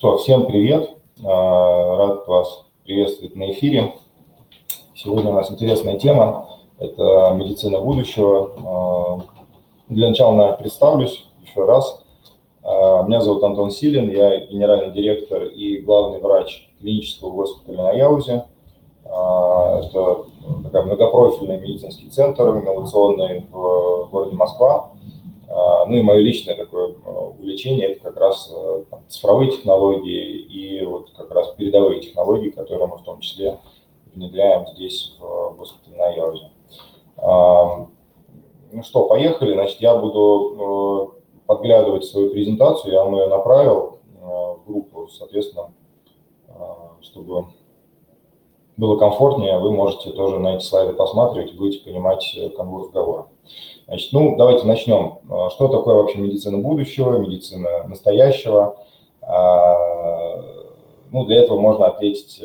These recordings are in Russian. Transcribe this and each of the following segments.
что, всем привет. Рад вас приветствовать на эфире. Сегодня у нас интересная тема. Это медицина будущего. Для начала, наверное, представлюсь еще раз. Меня зовут Антон Силин, я генеральный директор и главный врач клинического госпиталя на Яузе. Это такой многопрофильный медицинский центр инновационный в городе Москва. Ну и мое личное такое увлечение – это как раз там, цифровые технологии и вот как раз передовые технологии, которые мы в том числе внедряем здесь в госпитале на Яузе. Ну что, поехали. Значит, я буду подглядывать свою презентацию, я вам ее направил в группу, соответственно, чтобы было комфортнее, вы можете тоже на эти слайды посматривать, будете понимать канву разговора. Значит, ну, давайте начнем. Что такое вообще медицина будущего, медицина настоящего? Ну, для этого можно ответить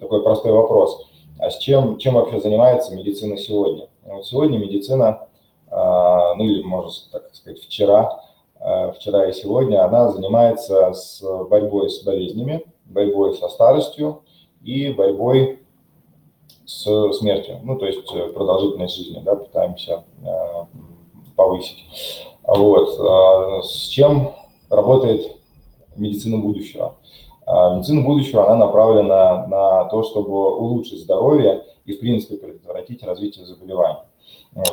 такой простой вопрос. А с чем, чем вообще занимается медицина сегодня? Вот сегодня медицина, ну или, можно так сказать, вчера, вчера и сегодня, она занимается с борьбой с болезнями, борьбой со старостью и борьбой с смертью. Ну, то есть продолжительность жизни, да, пытаемся повысить. Вот. С чем работает медицина будущего? Медицина будущего, она направлена на то, чтобы улучшить здоровье и, в принципе, предотвратить развитие заболеваний.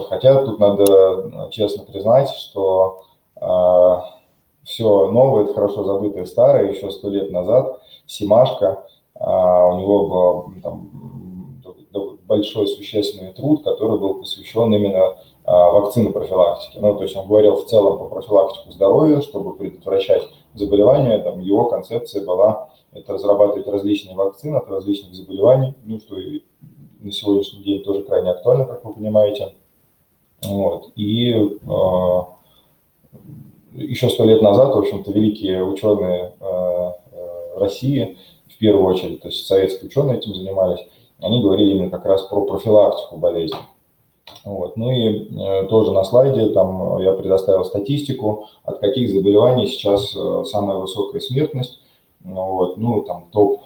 Хотя тут надо честно признать, что э, все новое, это хорошо забытое старое, еще сто лет назад Симашко, э, у него был там, большой существенный труд, который был посвящен именно вакцины профилактики. Ну, то есть он говорил в целом по профилактику здоровья, чтобы предотвращать заболевания, там его концепция была это разрабатывать различные вакцины от различных заболеваний, ну, что и на сегодняшний день тоже крайне актуально, как вы понимаете. Вот. И э, еще сто лет назад, в общем-то, великие ученые э, России, в первую очередь, то есть советские ученые этим занимались, они говорили именно как раз про профилактику болезней. Вот. Ну и э, тоже на слайде там я предоставил статистику, от каких заболеваний сейчас э, самая высокая смертность. Ну, вот. ну там топ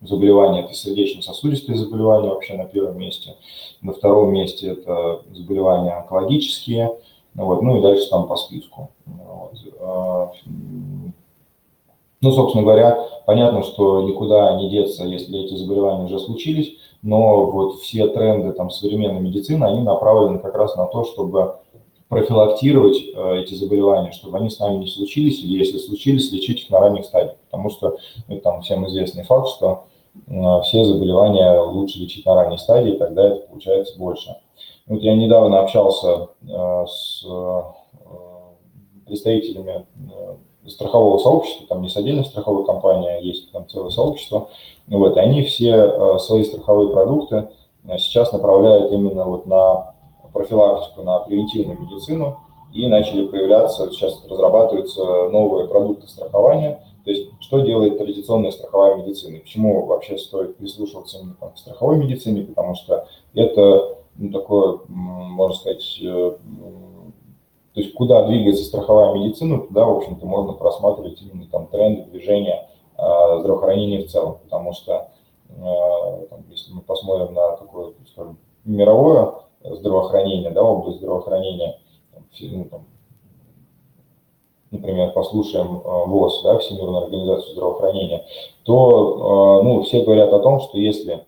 заболевания – это сердечно-сосудистые заболевания вообще на первом месте. На втором месте это заболевания онкологические. Ну, вот. ну и дальше там по списку. Вот. Ну, собственно говоря, понятно, что никуда не деться, если эти заболевания уже случились, но вот все тренды там, современной медицины, они направлены как раз на то, чтобы профилактировать э, эти заболевания, чтобы они с нами не случились, или если случились, лечить их на ранних стадиях. Потому что ну, там всем известный факт, что э, все заболевания лучше лечить на ранней стадии, тогда это получается больше. Вот я недавно общался э, с представителями страхового сообщества, там не с отдельной страховой компанией, а есть там целое сообщество, вот, и они все э, свои страховые продукты э, сейчас направляют именно вот на профилактику, на превентивную медицину, и начали появляться, сейчас разрабатываются новые продукты страхования. То есть что делает традиционная страховая медицина? Почему вообще стоит прислушиваться именно к страховой медицине? Потому что это ну, такое, можно сказать, э, то есть куда двигается страховая медицина, туда, в общем-то, можно просматривать именно там тренды, движения э, здравоохранения в целом. Потому что э, там, если мы посмотрим на такое, скажем, мировое здравоохранения, да, область здравоохранения, ну, там, например, послушаем э, ВОЗ, да, Всемирную организацию здравоохранения, то, ну, все говорят о том, что если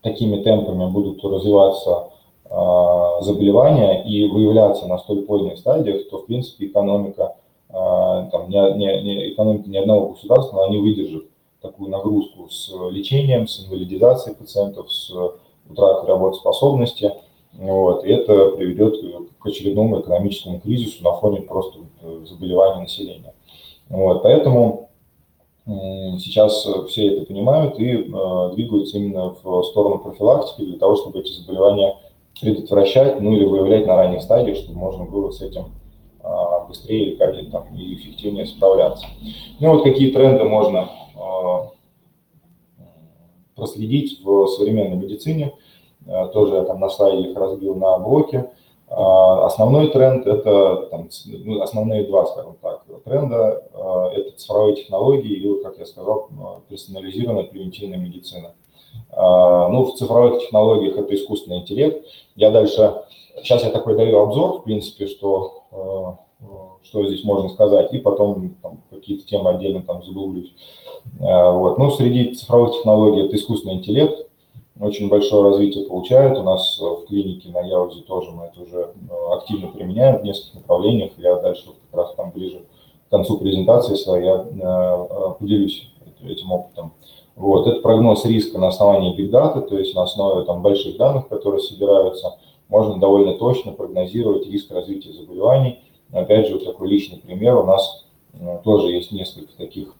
такими темпами будут развиваться заболевания и выявляться на столь поздних стадиях, то, в принципе, экономика, там, не, не, не, экономика ни одного государства, она не выдержит такую нагрузку с лечением, с инвалидизацией пациентов, с утраты работоспособности. Вот, и это приведет к очередному экономическому кризису на фоне просто э, заболевания населения. Вот, поэтому сейчас все это понимают и э, двигаются именно в сторону профилактики для того, чтобы эти заболевания предотвращать, ну или выявлять на ранних стадиях, чтобы можно было с этим а, быстрее или как там, и эффективнее справляться. Ну вот какие тренды можно а, проследить в современной медицине. Э, тоже я там на слайде их разбил на блоки. Основной тренд – это там, ну, основные два, скажем так, тренда. Э, это цифровые технологии или, как я сказал, персонализированная превентивная медицина. Ну, в цифровых технологиях это искусственный интеллект. Я дальше, сейчас я такой даю обзор, в принципе, что, что здесь можно сказать, и потом какие-то темы отдельно там загуглюсь. Вот. Ну, среди цифровых технологий это искусственный интеллект, очень большое развитие получает. У нас в клинике на Яузе тоже мы это уже активно применяем в нескольких направлениях. Я дальше как раз там ближе к концу презентации своей я поделюсь этим опытом. Вот. Это прогноз риска на основании big data, то есть на основе там, больших данных, которые собираются, можно довольно точно прогнозировать риск развития заболеваний. Опять же, вот такой личный пример. У нас э, тоже есть несколько таких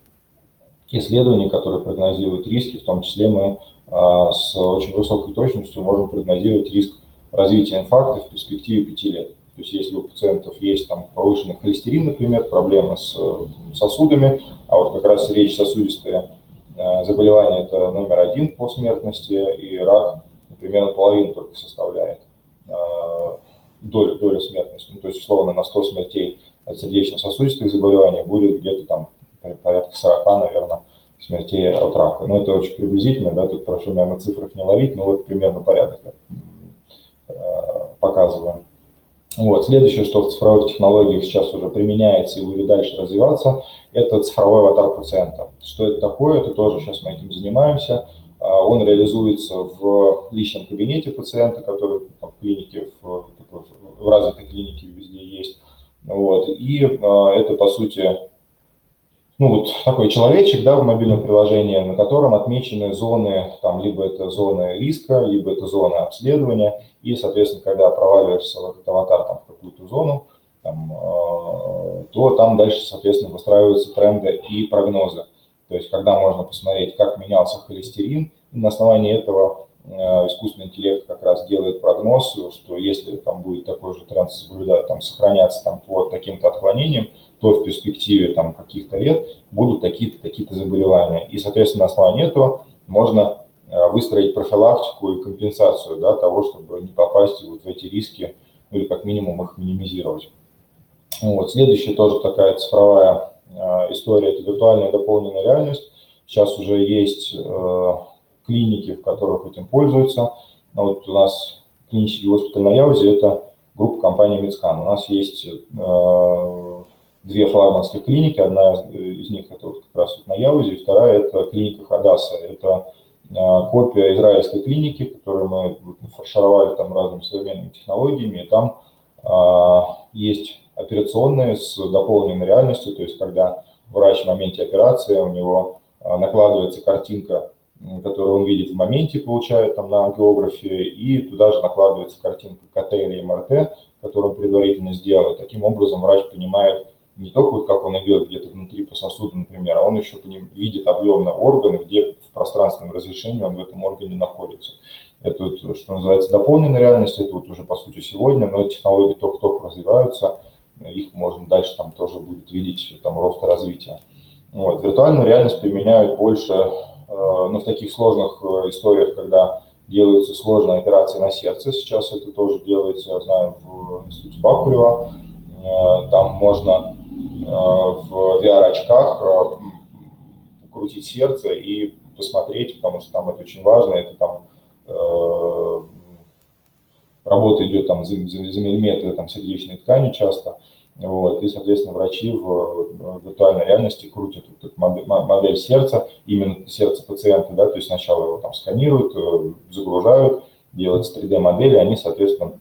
исследований, которые прогнозируют риски, в том числе мы а, с очень высокой точностью можем прогнозировать риск развития инфаркта в перспективе 5 лет. То есть если у пациентов есть там повышенный холестерин, например, проблемы с сосудами, а вот как раз речь сосудистая Э, заболевание это номер один по смертности, и рак примерно половину только составляет э, долю, долю смертности. Ну, то есть, условно, на 100 смертей от сердечно-сосудистых заболеваний будет где-то там порядка 40, наверное, смертей от рака. Но это очень приблизительно, да, тут прошу меня на цифрах не ловить, но вот примерно порядок э, показываем. Вот. Следующее, что в цифровых технологиях сейчас уже применяется и будет дальше развиваться, это цифровой аватар пациента. Что это такое? Это тоже сейчас мы этим занимаемся. А, он реализуется в личном кабинете пациента, который в клинике, в, в развитой клинике везде есть. Вот. И а, это, по сути, ну, вот такой человечек, да, в мобильном приложении, на котором отмечены зоны, там, либо это зоны риска, либо это зоны обследования, и, соответственно, когда проваливаешься в этот аватар там, в какую-то зону, там, э, то там дальше, соответственно, выстраиваются тренды и прогнозы. То есть, когда можно посмотреть, как менялся холестерин, и на основании этого э, искусственный интеллект как раз делает прогноз, что если там будет такой же тренд соблюдать, там, сохраняться там, по таким-то отклонениям, то в перспективе там, каких-то лет будут такие-то такие заболевания. И, соответственно, на основании этого можно э, выстроить профилактику и компенсацию да, того, чтобы не попасть вот в эти риски, ну или как минимум их минимизировать. Вот. Следующая тоже такая цифровая э, история – это виртуальная дополненная реальность. Сейчас уже есть э, клиники, в которых этим пользуются. Вот у нас клинический госпиталь на Яузе – это группа компании Мицкан. У нас есть две флагманские клиники. Одна из них это вот как раз вот на Яузе, и вторая это клиника Хадаса. Это а, копия израильской клиники, которую мы фаршировали там разными современными технологиями. И там а, есть операционные с дополненной реальностью, то есть когда врач в моменте операции, у него а, накладывается картинка, которую он видит в моменте, получает там на ангиографе, и туда же накладывается картинка КТ или МРТ, которую он предварительно сделал. таким образом врач понимает, не только вот как он идет где-то внутри по сосуду, например, а он еще по ним видит объемно органы, где в пространственном разрешении он в этом органе находится. Это, вот, что называется, дополненная реальность, это вот уже по сути сегодня, но технологии только-только развиваются, их можно дальше там тоже будет видеть, там, роста развития. Вот. Виртуальную реальность применяют больше, э, ну, в таких сложных э, историях, когда делаются сложные операции на сердце, сейчас это тоже делается, я знаю, в институте Бакулева, э, там можно в VR-очках э, крутить сердце и посмотреть, потому что там это очень важно, это там э, работа идет там за, за, за миллиметры там, сердечной ткани часто, вот, и, соответственно, врачи в виртуальной реальности крутят вот модель, модель сердца, именно сердце пациента, да, то есть сначала его там сканируют, загружают, делается 3D-модель, и они, соответственно,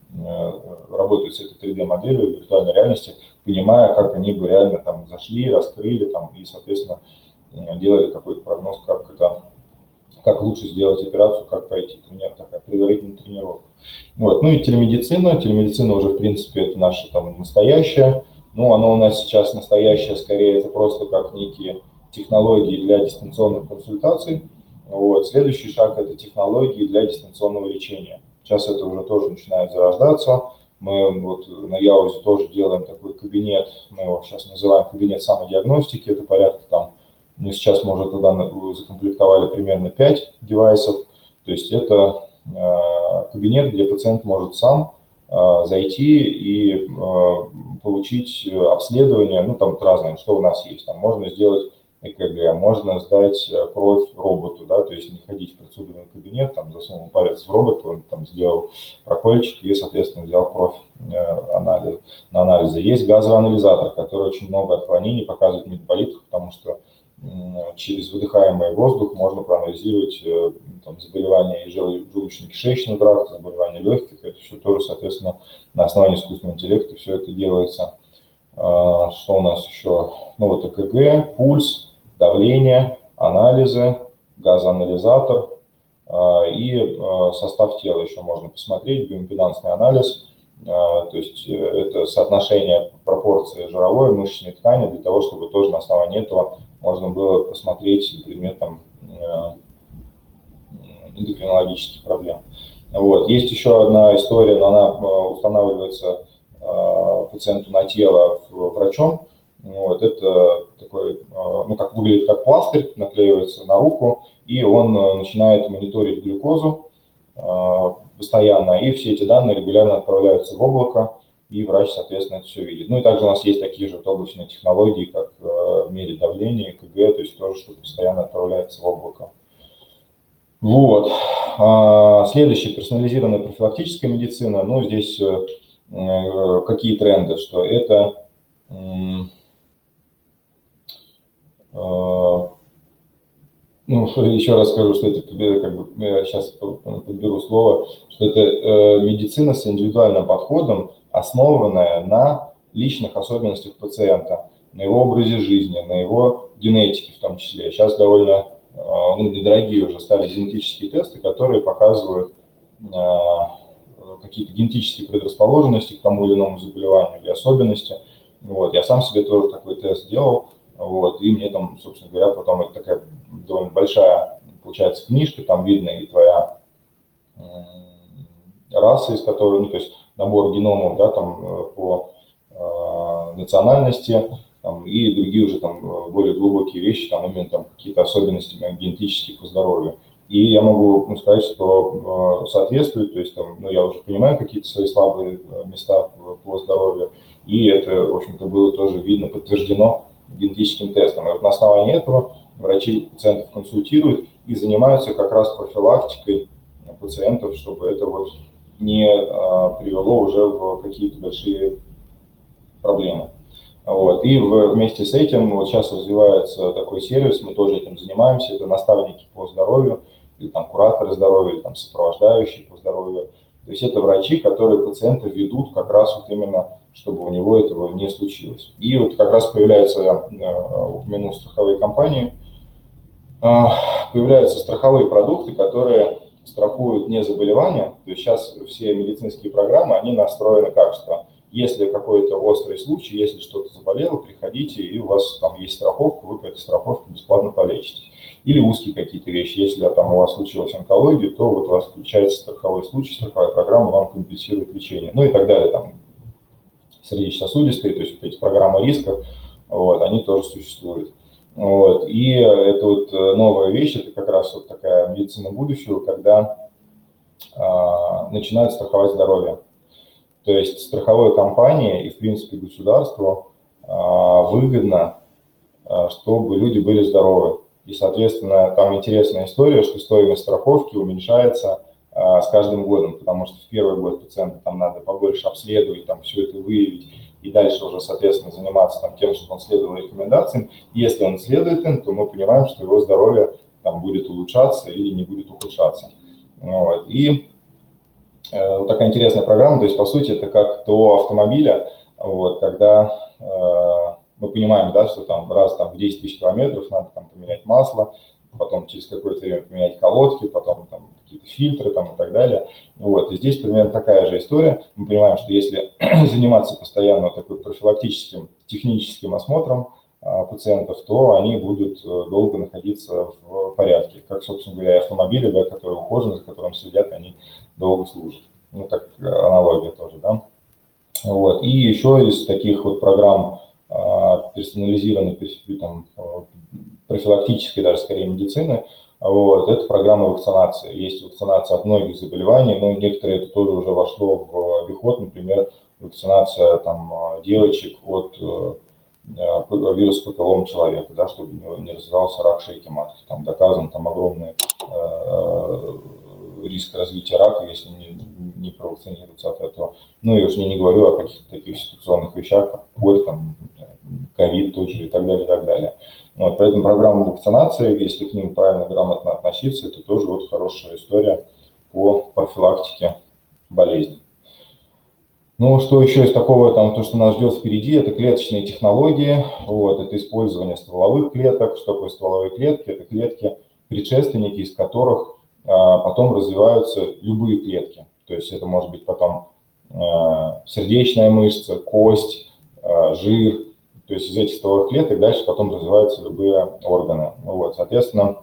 работают с этой 3D-моделью в виртуальной реальности, понимая, как они бы реально там зашли, раскрыли там и, соответственно, делали какой-то прогноз, как это, как лучше сделать операцию, как пройти тренер, такая предварительная тренировка. Вот. Ну и телемедицина. Телемедицина уже, в принципе, это наша там настоящая. Ну, оно у нас сейчас настоящее, скорее, это просто как некие технологии для дистанционных консультаций. Вот. Следующий шаг – это технологии для дистанционного лечения. Сейчас это уже тоже начинает зарождаться. Мы вот на Яузе тоже делаем такой кабинет, мы его сейчас называем кабинет самодиагностики, это порядка там, мы сейчас, мы уже туда закомплектовали примерно 5 девайсов, то есть это э, кабинет, где пациент может сам зайти и получить обследование, ну, там разное, что у нас есть. Там можно сделать ЭКГ, можно сдать кровь роботу, да, то есть не ходить в процедурный кабинет, там, засунул палец в робот, он там сделал прокольчик и, соответственно, взял кровь анализ, на анализы. Есть газовый анализатор, который очень много отклонений показывает метаболитов, потому что через выдыхаемый воздух можно проанализировать э, там, заболевания желудочно-кишечного тракта, заболевания легких. Это все тоже, соответственно, на основании искусственного интеллекта все это делается. А, что у нас еще? Ну вот ЭКГ, пульс, давление, анализы, газоанализатор а, и а, состав тела еще можно посмотреть, биоимпедансный анализ. То есть э, это соотношение пропорции жировой и мышечной ткани для того, чтобы тоже на основании этого можно было посмотреть предмет там, э, эндокринологических проблем. Вот. Есть еще одна история, но она э, устанавливается пациенту на тело врачом. Вот. Это такой, ну, как выглядит как пластырь, наклеивается на руку, и он начинает мониторить глюкозу постоянно, и все эти данные регулярно отправляются в облако, и врач, соответственно, это все видит. Ну и также у нас есть такие же облачные технологии, как э, мере давления, КГ, то есть тоже что постоянно отправляется в облако. Вот. А, следующий, персонализированная профилактическая медицина. Ну, здесь э, э, какие тренды, что это ну, еще раз скажу, что это, как бы, я сейчас подберу слово, что это медицина с индивидуальным подходом, основанная на личных особенностях пациента, на его образе жизни, на его генетике в том числе. Сейчас довольно а, ну, недорогие уже стали генетические тесты, которые показывают а, какие-то генетические предрасположенности к тому или иному заболеванию или особенности. Вот. Я сам себе тоже такой тест делал, вот, и мне там, собственно говоря, потом это такая довольно большая, получается, книжка, там видно и твоя раса, из которой, ну, то есть набор геномов, да, там э, по э, национальности, там, и другие уже там более глубокие вещи, там именно там какие-то особенности генетические по здоровью. И я могу ну, сказать, что э, соответствует, то есть там, ну, я уже понимаю какие-то свои слабые места по здоровью, и это, в общем-то, было тоже видно, подтверждено генетическим тестом. И вот на основании этого врачи пациентов консультируют и занимаются как раз профилактикой пациентов, чтобы это вот не а, привело уже в какие-то большие проблемы. Вот. И вместе с этим вот сейчас развивается такой сервис, мы тоже этим занимаемся, это наставники по здоровью, или там кураторы здоровья, или там сопровождающие по здоровью. То есть это врачи, которые пациента ведут как раз вот именно, чтобы у него этого не случилось. И вот как раз появляются, я э, упомянул страховые компании, а, появляются страховые продукты, которые страхуют не заболевания, то есть сейчас все медицинские программы, они настроены как, что если какой-то острый случай, если что-то заболело, приходите, и у вас там есть страховка, вы по этой страховке бесплатно полечитесь. Или узкие какие-то вещи. Если там у вас случилась онкология, то вот у вас включается страховой случай, страховая программа вам компенсирует лечение. Ну и так далее. Там сердечно-сосудистые, то есть вот эти программы риска, вот, они тоже существуют. Вот. И это вот э, новая вещь, это как раз вот такая медицина будущего, когда а, начинают страховать здоровье. То есть страховой компании и, в принципе, государству а, выгодно, а, чтобы люди были здоровы. И, соответственно, там интересная история, что стоимость страховки уменьшается с каждым годом, потому что в первый год пациента там надо побольше обследовать, там все это выявить, и дальше уже, соответственно, заниматься там, тем, что он следовал рекомендациям. Если он следует им, то мы понимаем, что его здоровье там, будет улучшаться или не будет ухудшаться. Вот. И э, вот такая интересная программа, то есть, по сути, это как до автомобиля, вот, когда э, мы понимаем, да, что там раз там, в 10 тысяч километров надо там, поменять масло, потом через какое-то время поменять колодки, потом там какие-то фильтры там и так далее. Вот. И здесь примерно такая же история. Мы понимаем, что если заниматься постоянно такой профилактическим техническим осмотром а, пациентов, то они будут э, долго находиться в порядке. Как, собственно говоря, и автомобили, да, которые ухожены, за которым следят, они долго служат. Ну, так аналогия тоже, да. Вот. И еще из таких вот программ а, персонализированной там, профилактической даже скорее медицины, Вот, это программа вакцинации. Есть вакцинация от многих заболеваний, но некоторые это тоже уже вошло в обиход, например, вакцинация там, девочек от э, э вируса папиллома человека, да, чтобы не развивался рак шейки матки. Там доказан там огромный э, риск развития рака, если не, не провакцинироваться от этого. Ну и уж не, говорю о каких-то таких ситуационных вещах, как боль, там, ковид тоже и так далее, и так далее. Вот, поэтому программа вакцинации, если к ним правильно, грамотно относиться, это тоже вот хорошая история по профилактике болезней. Ну, что еще из такого, там, то, что нас ждет впереди, это клеточные технологии, вот, это использование стволовых клеток. Что такое стволовые клетки? Это клетки, предшественники, из которых а, потом развиваются любые клетки. То есть это может быть потом а, сердечная мышца, кость, а, жир, то есть из этих стволовых клеток дальше потом развиваются любые органы. Ну вот, соответственно,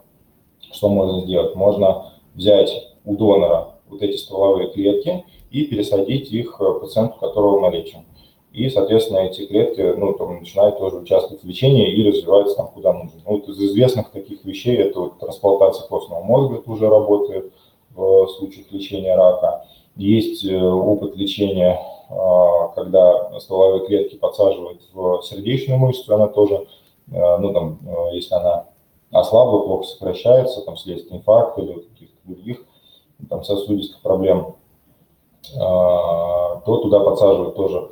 что можно сделать? Можно взять у донора вот эти стволовые клетки и пересадить их пациенту, которого мы лечим. И, соответственно, эти клетки ну, там, начинают тоже участвовать в лечении и развиваются там, куда нужно. Ну, вот из известных таких вещей это вот трансплантация костного мозга, это уже работает в случаях лечения рака. Есть э, опыт лечения а, когда стволовые клетки подсаживают в сердечную мышцу, она тоже, э, ну там, э, если она ослабла, плохо сокращается, там, вследствие инфаркта или каких-то других там, сосудистых проблем, а, то туда подсаживают тоже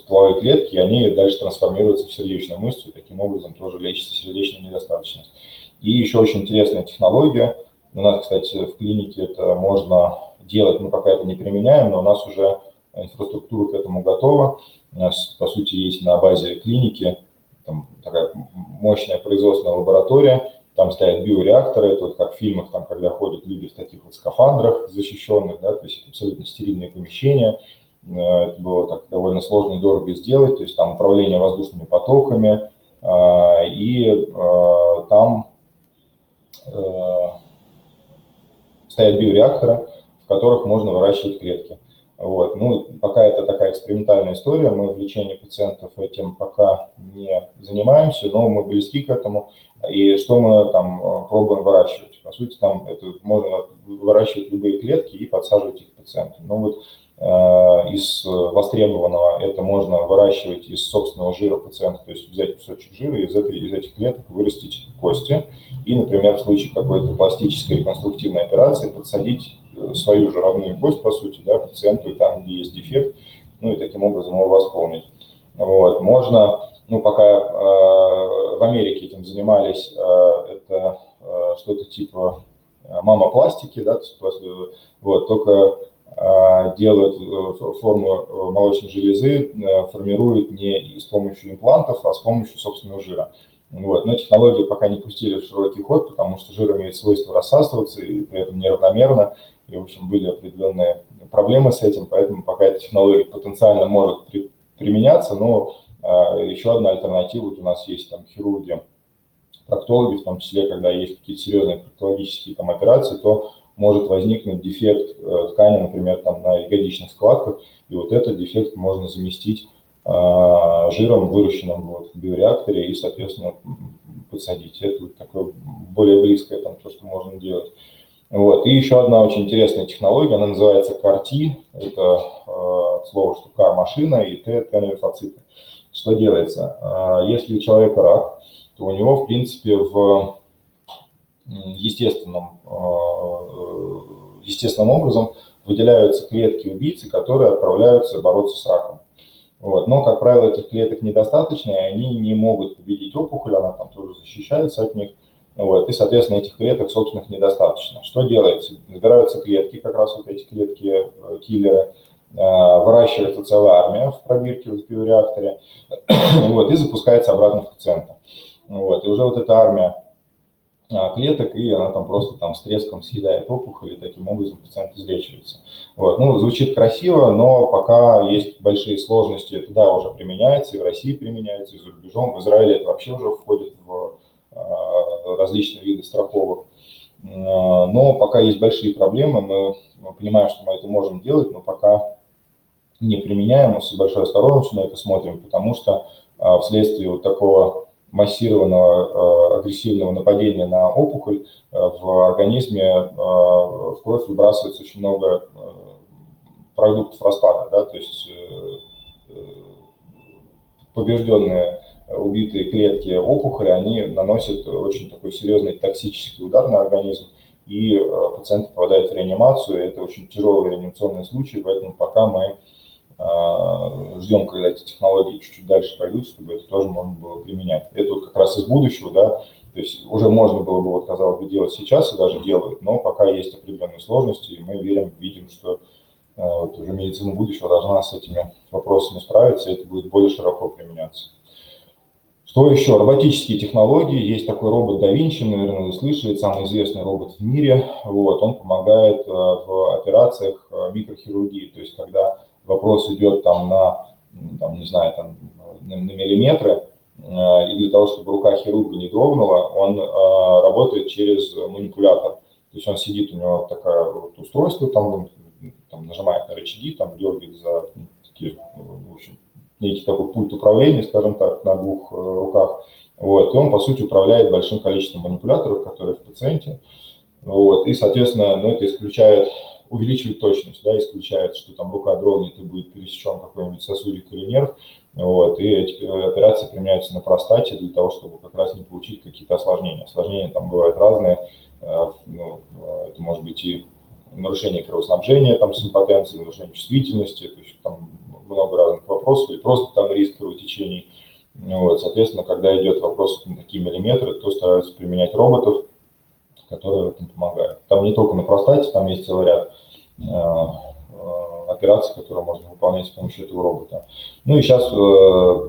стволовые клетки, и они дальше трансформируются в сердечную мышцу, и таким образом тоже лечится сердечная недостаточность. И еще очень интересная технология. У нас, кстати, в клинике это можно делать мы пока это не применяем, но у нас уже инфраструктура к этому готова. У нас, по сути, есть на базе клиники там, такая мощная производственная лаборатория, там стоят биореакторы, это вот как в фильмах, там, когда ходят люди в таких вот скафандрах защищенных, да, то есть абсолютно стерильные помещения. Э, это было так довольно сложно и дорого сделать, то есть там управление воздушными потоками, э, и э, там стоят биореакторы, в которых можно выращивать клетки. Вот. Ну, пока это такая экспериментальная история, мы в лечении пациентов этим пока не занимаемся, но мы близки к этому. И что мы там э, пробуем выращивать? По сути, там это можно выращивать любые клетки и подсаживать их пациентам. Ну вот э, из востребованного это можно выращивать из собственного жира пациента, то есть взять кусочек жира и из, этой, из этих клеток вырастить кости. И, например, в случае какой-то пластической реконструктивной операции подсадить свою жировую кость, по сути, да, пациенту, там, где есть дефект, ну и таким образом его восполнить. Вот. Можно, ну, пока э, в Америке этим занимались, э, это э, что-то типа э, мамопластики, да, то есть, вот, только э, делают э, форму молочной железы, формируют не с помощью имплантов, а с помощью собственного жира. Вот. Но технологию пока не пустили в широкий ход, потому что жир имеет свойство рассасываться и при этом неравномерно. И, в общем, были определенные проблемы с этим, поэтому пока эта технология потенциально может при, применяться, но а, еще одна альтернатива, вот у нас есть там хирурги, проктологи, в том числе, когда есть какие-то серьезные проктологические там операции, то может возникнуть дефект э, ткани, например, там на ягодичных складках, и вот этот дефект можно заместить э, жиром, выращенным вот, в биореакторе, и, соответственно, подсадить. Это такое более близкое, там, то, что можно делать. Вот. И еще одна очень интересная технология, она называется CAR-T, это э, слово, что CAR-машина и T – Т-лимфоциты. Что делается? Э, если у человека рак, то у него, в принципе, в естественном, э, естественным образом выделяются клетки-убийцы, которые отправляются бороться с раком. Вот. Но, как правило, этих клеток недостаточно, и они не могут победить опухоль, она там тоже защищается от них. Вот, и, соответственно, этих клеток собственных недостаточно. Что делается? Набираются клетки, как раз вот эти клетки-киллеры, э, э, выращивается целая армия в пробирке в биореакторе, вот, и запускается обратно в пациента. Вот, и уже вот эта армия э, клеток, и она там просто там с треском съедает опухоль, и таким образом пациент излечивается. Вот, ну, звучит красиво, но пока есть большие сложности, это да, уже применяется, и в России применяется, и за рубежом, в Израиле это вообще уже входит в различные виды страховок. Но пока есть большие проблемы, мы, понимаем, что мы это можем делать, но пока не применяем, мы с большой осторожностью на это смотрим, потому что а, вследствие вот такого массированного агрессивного нападения на опухоль в организме в кровь выбрасывается очень много продуктов распада, да, то есть побежденные убитые клетки опухоли, они наносят очень такой серьезный токсический удар на организм, и э, пациент попадает в реанимацию. Это очень тяжелый реанимационный случай, поэтому пока мы э, ждем, когда эти технологии чуть-чуть дальше пойдут, чтобы это тоже можно было применять. Это вот как раз из будущего, да, то есть уже можно было бы, вот, казалось бы, делать сейчас и даже делают, но пока есть определенные сложности, и мы верим, видим, что э, вот, уже медицина будущего должна с этими вопросами справиться, и это будет более широко применяться. Что еще? Роботические технологии. Есть такой робот Da Vinci, наверное, вы слышали, самый известный робот в мире. Вот, он помогает э, в операциях э, микрохирургии. То есть, когда вопрос идет там на, там, не знаю, там, на, на миллиметры, э, и для того, чтобы рука хирурга не дрогнула, он работает через манипулятор. То есть он сидит, у него такое вот устройство, там, там нажимает на рычаги, там дергает за такие, в общем, некий такой пульт управления, скажем так, на двух э, руках. Вот, и он, по сути, управляет большим количеством манипуляторов, которые в пациенте. Вот, и, соответственно, ну, это исключает, увеличивает точность, да, исключает, что там рука дрогнет и будет пересечен какой-нибудь сосудик или нерв. Вот, и эти операции применяются на простате для того, чтобы как раз не получить какие-то осложнения. Осложнения там бывают разные. Э, ну, э, это может быть и нарушение кровоснабжения, там, с импотенцией, нарушение чувствительности, то есть там много разных вопросов, и просто там риск кровотечений. Вот, соответственно, когда идет вопрос на такие миллиметры, то стараются применять роботов, которые в этом помогают. Там не только на простате, там есть целый ряд э, э, операций, которые можно выполнять с помощью этого робота. Ну и сейчас э,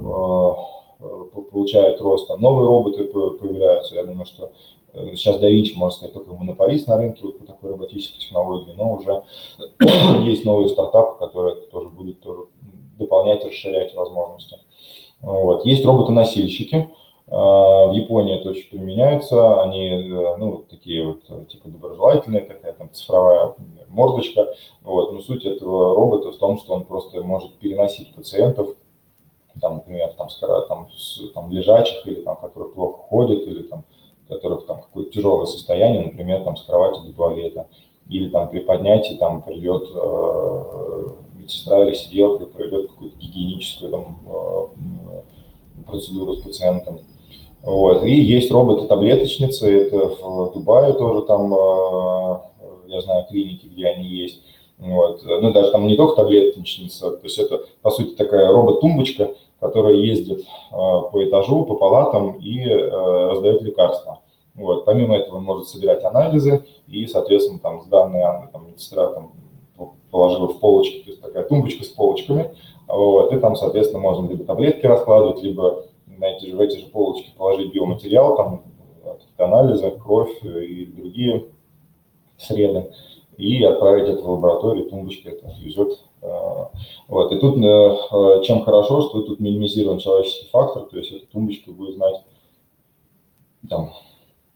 получают рост там новые роботы появляются. Я думаю, что сейчас Da можно сказать, только монополист на рынке вот по такой роботической технологии, но уже есть новые стартапы, которые тоже будут тоже дополнять, расширять возможности. Вот. Есть роботы-носильщики. А, в Японии это очень применяются. Они, э, ну, такие вот, типа доброжелательные, такая там цифровая мордочка. Вот. Но суть этого робота в том, что он просто может переносить пациентов, там, например, там, там, там лежачих или там, которые плохо ходят, или там, которых там какое-то тяжелое состояние, например, там с кровати до туалета, или там при поднятии там придет э, медсестра или сиделка проведет какую-то гигиеническую там, э, процедуру с пациентом. Вот. И есть роботы-таблеточницы, это в Дубае тоже там, э, я знаю, клиники, где они есть. Вот. Ну, даже там не только таблеточница, то есть это, по сути, такая робот-тумбочка, которая ездит э, по этажу, по палатам и раздает лекарства. Вот. Помимо этого он может собирать анализы и, соответственно, там с данные там, медсестра там, положила в полочки, то есть такая тумбочка с полочками, вот, и там, соответственно, можно либо таблетки раскладывать, либо на эти же, в эти же полочки положить биоматериал, там, анализы, кровь и другие среды, и отправить это в лабораторию, тумбочка это везет. А, вот. И тут э, чем хорошо, что тут минимизирован человеческий фактор, то есть эта тумбочка будет знать, там,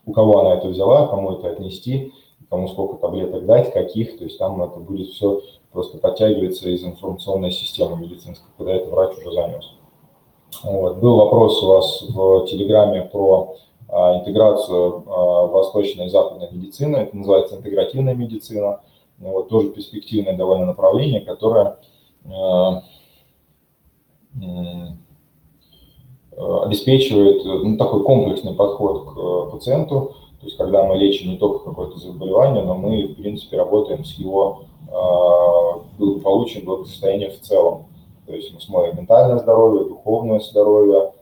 у кого она это взяла, кому это отнести, кому сколько таблеток дать, каких, то есть там это будет все просто подтягиваться из информационной системы медицинской, куда это врач уже занес. Вот. Был вопрос у вас в Телеграме про а, интеграцию а, восточной и западной медицины, это называется интегративная медицина, ну, вот, тоже перспективное довольно направление, которое а, обеспечивает ну, такой комплексный подход к пациенту, то есть когда мы лечим не только какое-то заболевание, но мы, в принципе, работаем с его э, благополучием, благосостоянием в целом. То есть мы смотрим ментальное здоровье, духовное здоровье,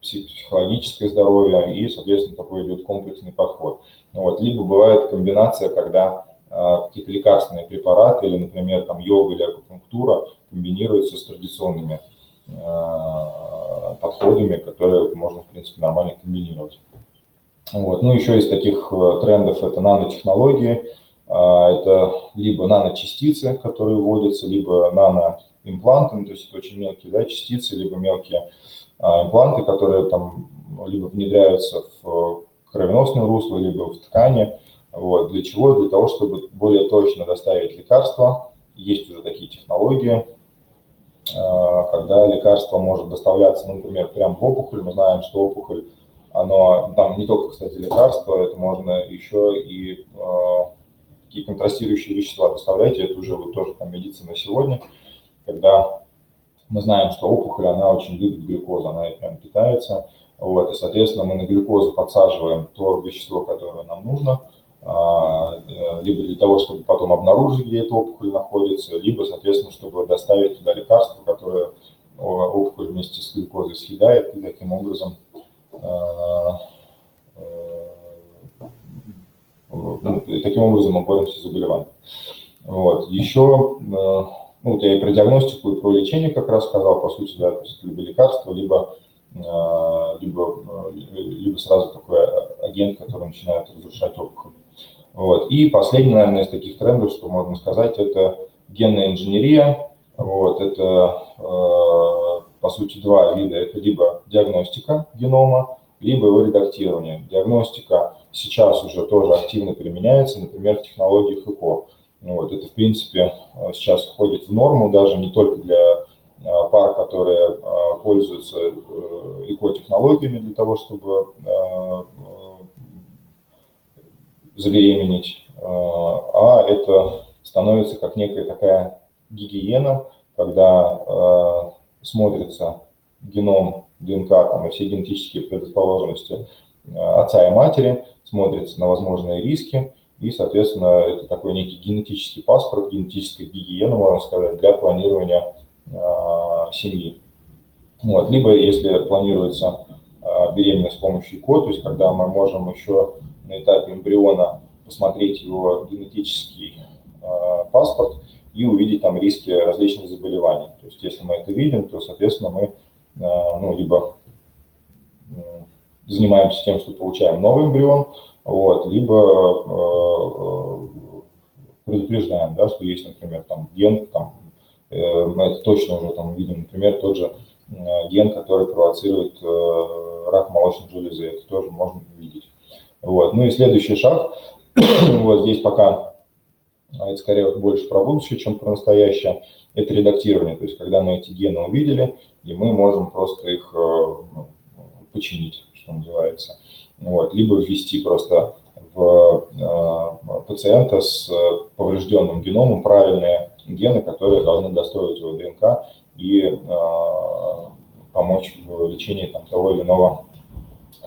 психологическое здоровье, и, соответственно, такой идет комплексный подход. Ну вот. Либо бывает комбинация, когда э, какие-то лекарственные препараты или, например, там йога или акупунктура комбинируются с традиционными э, подходами, которые можно, в принципе, нормально комбинировать. Вот. Ну, еще из таких э, трендов это нанотехнологии. А, это либо наночастицы, которые вводятся, либо наноимпланты, ну, то есть это очень мелкие да, частицы, либо мелкие а, импланты, которые там либо внедряются в кровеносное русло, либо в ткани. Вот. Для чего? Для того, чтобы более точно доставить лекарства. Есть уже такие технологии. когда лекарство может доставляться, ну, например, прямо в опухоль. Мы знаем, что опухоль, оно, там не только, кстати, лекарство, это можно еще и какие контрастирующие вещества доставлять, это уже вот тоже там медицина сегодня, когда мы знаем, что опухоль, она очень любит глюкозу, она и прям питается, вот, и, соответственно, мы на глюкозу подсаживаем то вещество, которое нам нужно, а, э, либо для того, чтобы потом обнаружить, где эта опухоль находится, либо, соответственно, чтобы доставить туда лекарство, которое опухоль вместе с глюкозой съедает, и таким образом а, э, ну, таким образом мы боремся с заболеванием. Вот. Еще, э, ну, вот я и про диагностику, и про лечение как раз сказал, по сути, да, то есть либо лекарство, либо а, либо, э, либо сразу такой агент, который начинает разрушать опухоль. Вот. И последний, наверное, из таких трендов, что можно сказать, это генная инженерия. Вот. Это, э, по сути, два вида. Это либо диагностика генома, либо его редактирование. Диагностика сейчас уже тоже активно применяется, например, в технологиях ЭКО. Вот. Это, в принципе, э, сейчас входит в норму даже не только для Э, пар, которые э, пользуются эко-технологиями для того, чтобы забеременеть, а это становится как некая такая гигиена, когда смотрится геном ДНК там, и все генетические предрасположенности отца и матери, смотрится на возможные риски, и, соответственно, это такой некий генетический паспорт, генетическая гигиена, можно сказать, для планирования Э, семьи. Вот. Либо если планируется э, беременность с помощью ЭКО, то есть когда мы можем еще на этапе эмбриона посмотреть его генетический э, паспорт и увидеть там риски различных заболеваний. То есть если мы это видим, то, соответственно, мы ну, либо занимаемся тем, что получаем новый эмбрион, вот, либо предупреждаем, да, что есть, например, там ген там, Э, мы это точно уже там видим, например, тот же э, ген, который провоцирует э, рак молочной железы, это тоже можно увидеть. Вот. Ну и следующий шаг, вот здесь пока это скорее больше про будущее, чем про настоящее, это редактирование, то есть когда мы эти гены увидели, и мы можем просто их ну, починить, что называется. Вот. Либо ввести просто в пациента с поврежденным геномом правильные гены, которые должны достроить его ДНК и э, помочь в лечении там, того или иного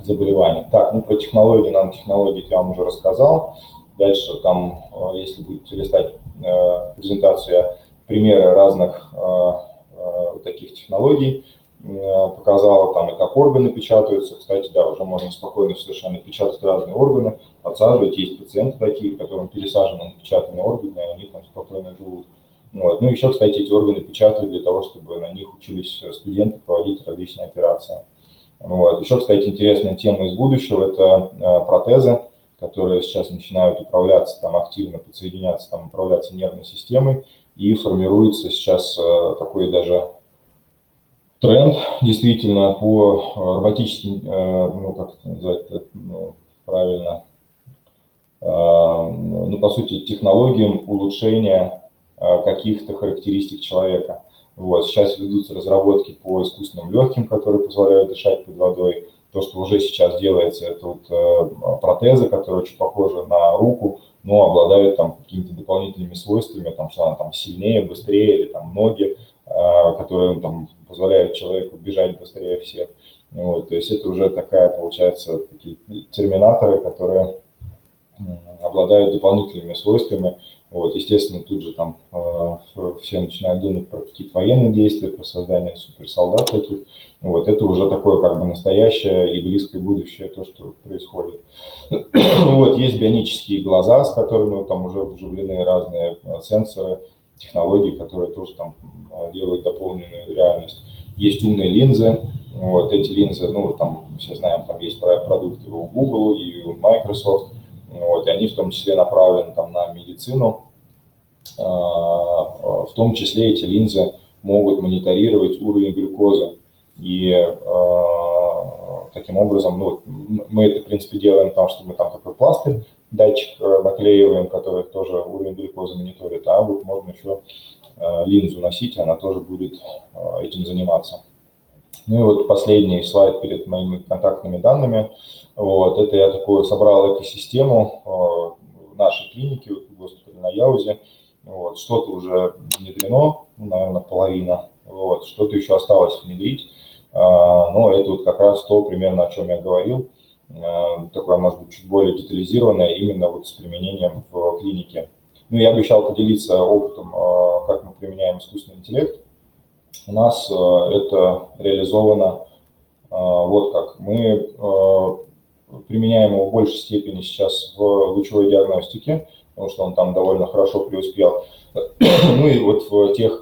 заболевания. Так, ну про технологии, нанотехнологии я вам уже рассказал. Дальше там, э, если будете листать э, презентацию, примеры разных э, э, таких технологий э, показала, там и как органы печатаются. Кстати, да, уже можно спокойно совершенно печатать разные органы, подсаживать. Есть пациенты такие, которым пересажены напечатанные органы, и они там спокойно живут. Вот. Ну, еще, кстати, эти органы печатают для того, чтобы на них учились студенты проводить различные операции. Вот. Еще, кстати, интересная тема из будущего – это э, протезы, которые сейчас начинают управляться, там активно подсоединяться, там управляться нервной системой, и формируется сейчас э, такой даже тренд, действительно, по роботическим, э, ну, как это назвать, ну, правильно, ну, по сути, технологиям улучшения Э, каких-то характеристик человека. Вот. Сейчас ведутся разработки по искусственным легким, которые позволяют дышать под водой. То, что уже сейчас делается, это вот э, протезы, которые очень похожи на руку, но обладают там какими-то дополнительными свойствами, там, что она там сильнее, быстрее, или там ноги, э, которые там позволяют человеку бежать быстрее всех. Вот, то есть это уже такая, получается, такие терминаторы, которые обладают дополнительными свойствами, вот, естественно, тут же там э, все начинают думать про какие-то военные действия, про создание суперсолдат таких. Вот, это уже такое как бы настоящее и близкое будущее, то, что происходит. Вот, есть бионические глаза, с которыми там уже вживлены разные э, сенсоры, технологии, которые тоже там э, делают дополненную реальность. Есть умные линзы, вот эти линзы, ну, там, все знаем, там есть продукты у Google и у Microsoft, вот, и они в том числе направлены там, на медицину. А, в том числе эти линзы могут мониторировать уровень глюкозы. И а, таким образом, ну, мы это, в принципе, делаем потому, что мы там такой пластырь, датчик э, наклеиваем, который тоже уровень глюкозы мониторит, а вот можно еще линзу носить, она тоже будет этим заниматься. Ну и вот последний слайд перед моими контактными данными. Вот, это я такую собрал экосистему нашей клиники, в госпитале на Яузе. Вот, что-то уже внедрено, ну, наверное, половина. Вот, что-то еще осталось внедрить. Но это вот как раз то примерно, о чем я говорил. А, такое, может быть, чуть более детализированное именно вот с применением в клинике. Ну, я обещал поделиться опытом, а, как мы применяем искусственный интеллект. У нас это реализовано вот как. Мы применяем его в большей степени сейчас в лучевой диагностике, потому что он там довольно хорошо преуспел. Ну и вот в тех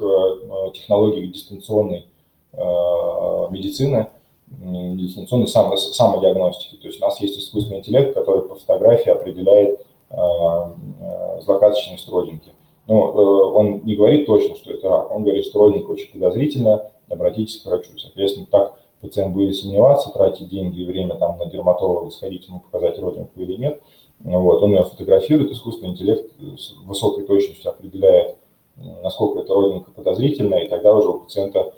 технологиях дистанционной медицины, дистанционной само, самодиагностики. То есть у нас есть искусственный интеллект, который по фотографии определяет злокачественность родинки. Но э, он не говорит точно, что это рак, он говорит, что родинка очень подозрительная, обратитесь к врачу. Соответственно, так пациент будет сомневаться, тратить деньги и время там, на дерматолога, сходить ему показать родинку или нет. Вот, он ее фотографирует, искусственный интеллект с высокой точностью определяет, насколько эта родинка подозрительная, и тогда уже у пациента э,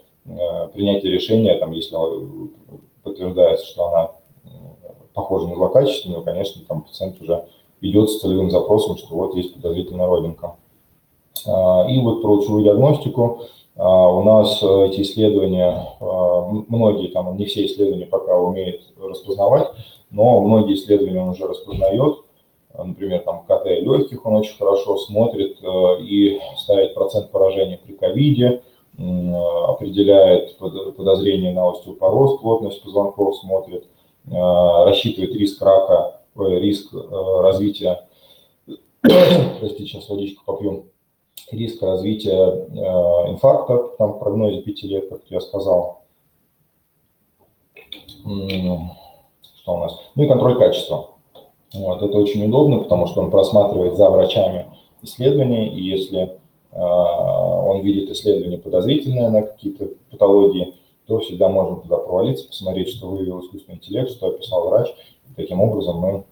принятие решения, там, если подтверждается, что она э, похожа на злокачественную, конечно, там пациент уже идет с целевым запросом, что вот есть подозрительная родинка. А, и вот про лучевую диагностику а, у нас э, эти исследования, многие, там, не все исследования пока умеют распознавать, но многие исследования он уже распознает. Например, там КТ легких он очень хорошо смотрит э, и ставит процент поражения при ковиде, определяет подозрение на остеопороз, плотность позвонков смотрит, рассчитывает риск рака, риск э, развития, простите, сейчас водичку попьем, риск развития э, инфаркта, там прогнозе 5 лет, как я сказал. Что у нас? Ну и контроль качества. Вот, это очень удобно, потому что он просматривает за врачами исследования, и если э, он видит исследование подозрительное на какие-то патологии, то всегда можно туда провалиться, посмотреть, что вывел искусственный интеллект, что описал врач. Таким образом мы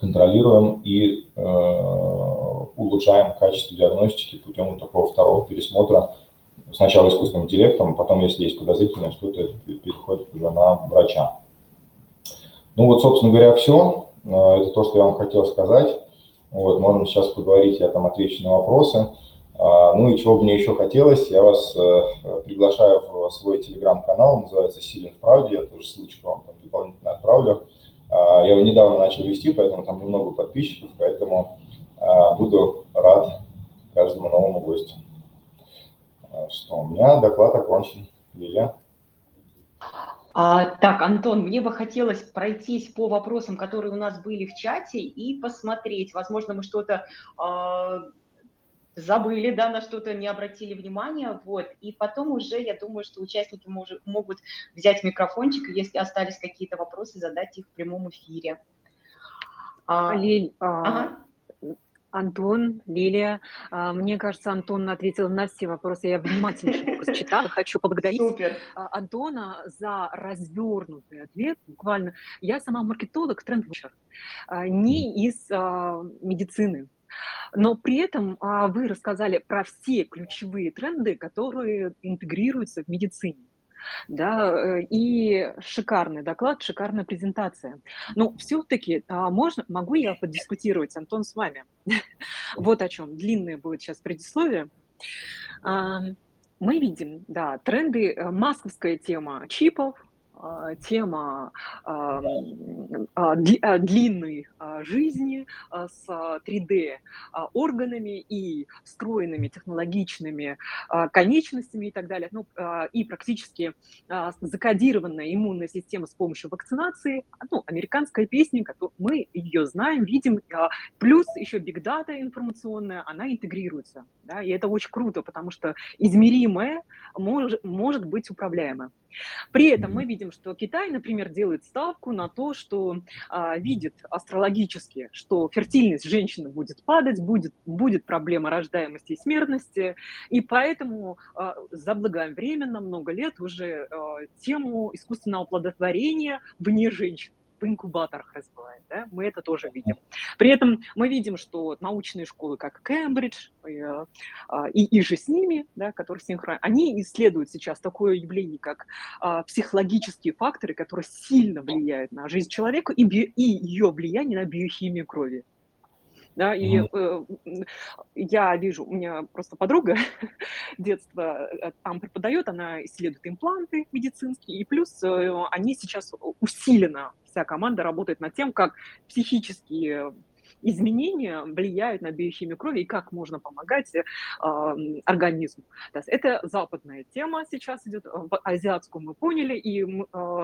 контролируем и э, улучшаем качество диагностики путем вот такого второго пересмотра. Сначала искусственным интеллектом, потом, если есть подозрительное что-то, переходит уже на врача. Ну вот, собственно говоря, все. Э, это то, что я вам хотел сказать. Вот, можем сейчас поговорить, я там отвечу на вопросы. А, ну и чего бы мне еще хотелось, я вас э, приглашаю в свой телеграм-канал, называется «Силен в правде», я тоже ссылочку вам там дополнительно отправлю. А, я его недавно начал вести, поэтому там немного подписчиков, поэтому а, буду рад каждому новому гостю. Что у меня доклад окончен. Лилия. А, так, Антон, мне бы хотелось пройтись по вопросам, которые у нас были в чате, и посмотреть. Возможно, мы что-то забыли, да, на что-то не обратили внимания, вот, и потом уже, я думаю, что участники мож, могут взять микрофончик, если остались какие-то вопросы, задать их в прямом эфире. А, Лиль, а, ага. Антон, Лилия, а, мне кажется, Антон ответил на все вопросы, я внимательно читала, хочу поблагодарить Супер. А, Антона за развернутый ответ, буквально. Я сама маркетолог, тренд-вучер, не из медицины, но при этом а, вы рассказали про все ключевые тренды, которые интегрируются в медицине. Да, э, и шикарный доклад, шикарная презентация. Но все-таки а, можно, могу я подискутировать, Антон, с вами? Вот о чем. Длинное будет сейчас предисловие. Мы видим, да, тренды, э, масковская тема чипов, тема а, а, длинной жизни с 3D органами и встроенными технологичными конечностями и так далее, ну, и практически закодированная иммунная система с помощью вакцинации, ну, американская песня, мы ее знаем, видим, плюс еще бигдата информационная, она интегрируется, да, и это очень круто, потому что измеримое может, может быть управляемое. При этом мы видим, что Китай, например, делает ставку на то, что а, видит астрологически, что фертильность женщины будет падать, будет, будет проблема рождаемости и смертности, и поэтому а, заблаговременно много лет уже а, тему искусственного оплодотворения вне женщин в инкубаторах развивает, да, мы это тоже видим. При этом мы видим, что научные школы, как Кембридж и, э, а, и, и же с ними, да, которые синхронно, они исследуют сейчас такое явление, как а, психологические факторы, которые сильно влияют на жизнь человека и, био, и ее влияние на биохимию крови. Да, и э, я вижу, у меня просто подруга детства э, там преподает, она исследует импланты медицинские, и плюс э, они сейчас усиленно, вся команда работает над тем, как психические изменения влияют на биохимию крови и как можно помогать э, организму. То есть это западная тема сейчас идет, в азиатскую мы поняли, и э,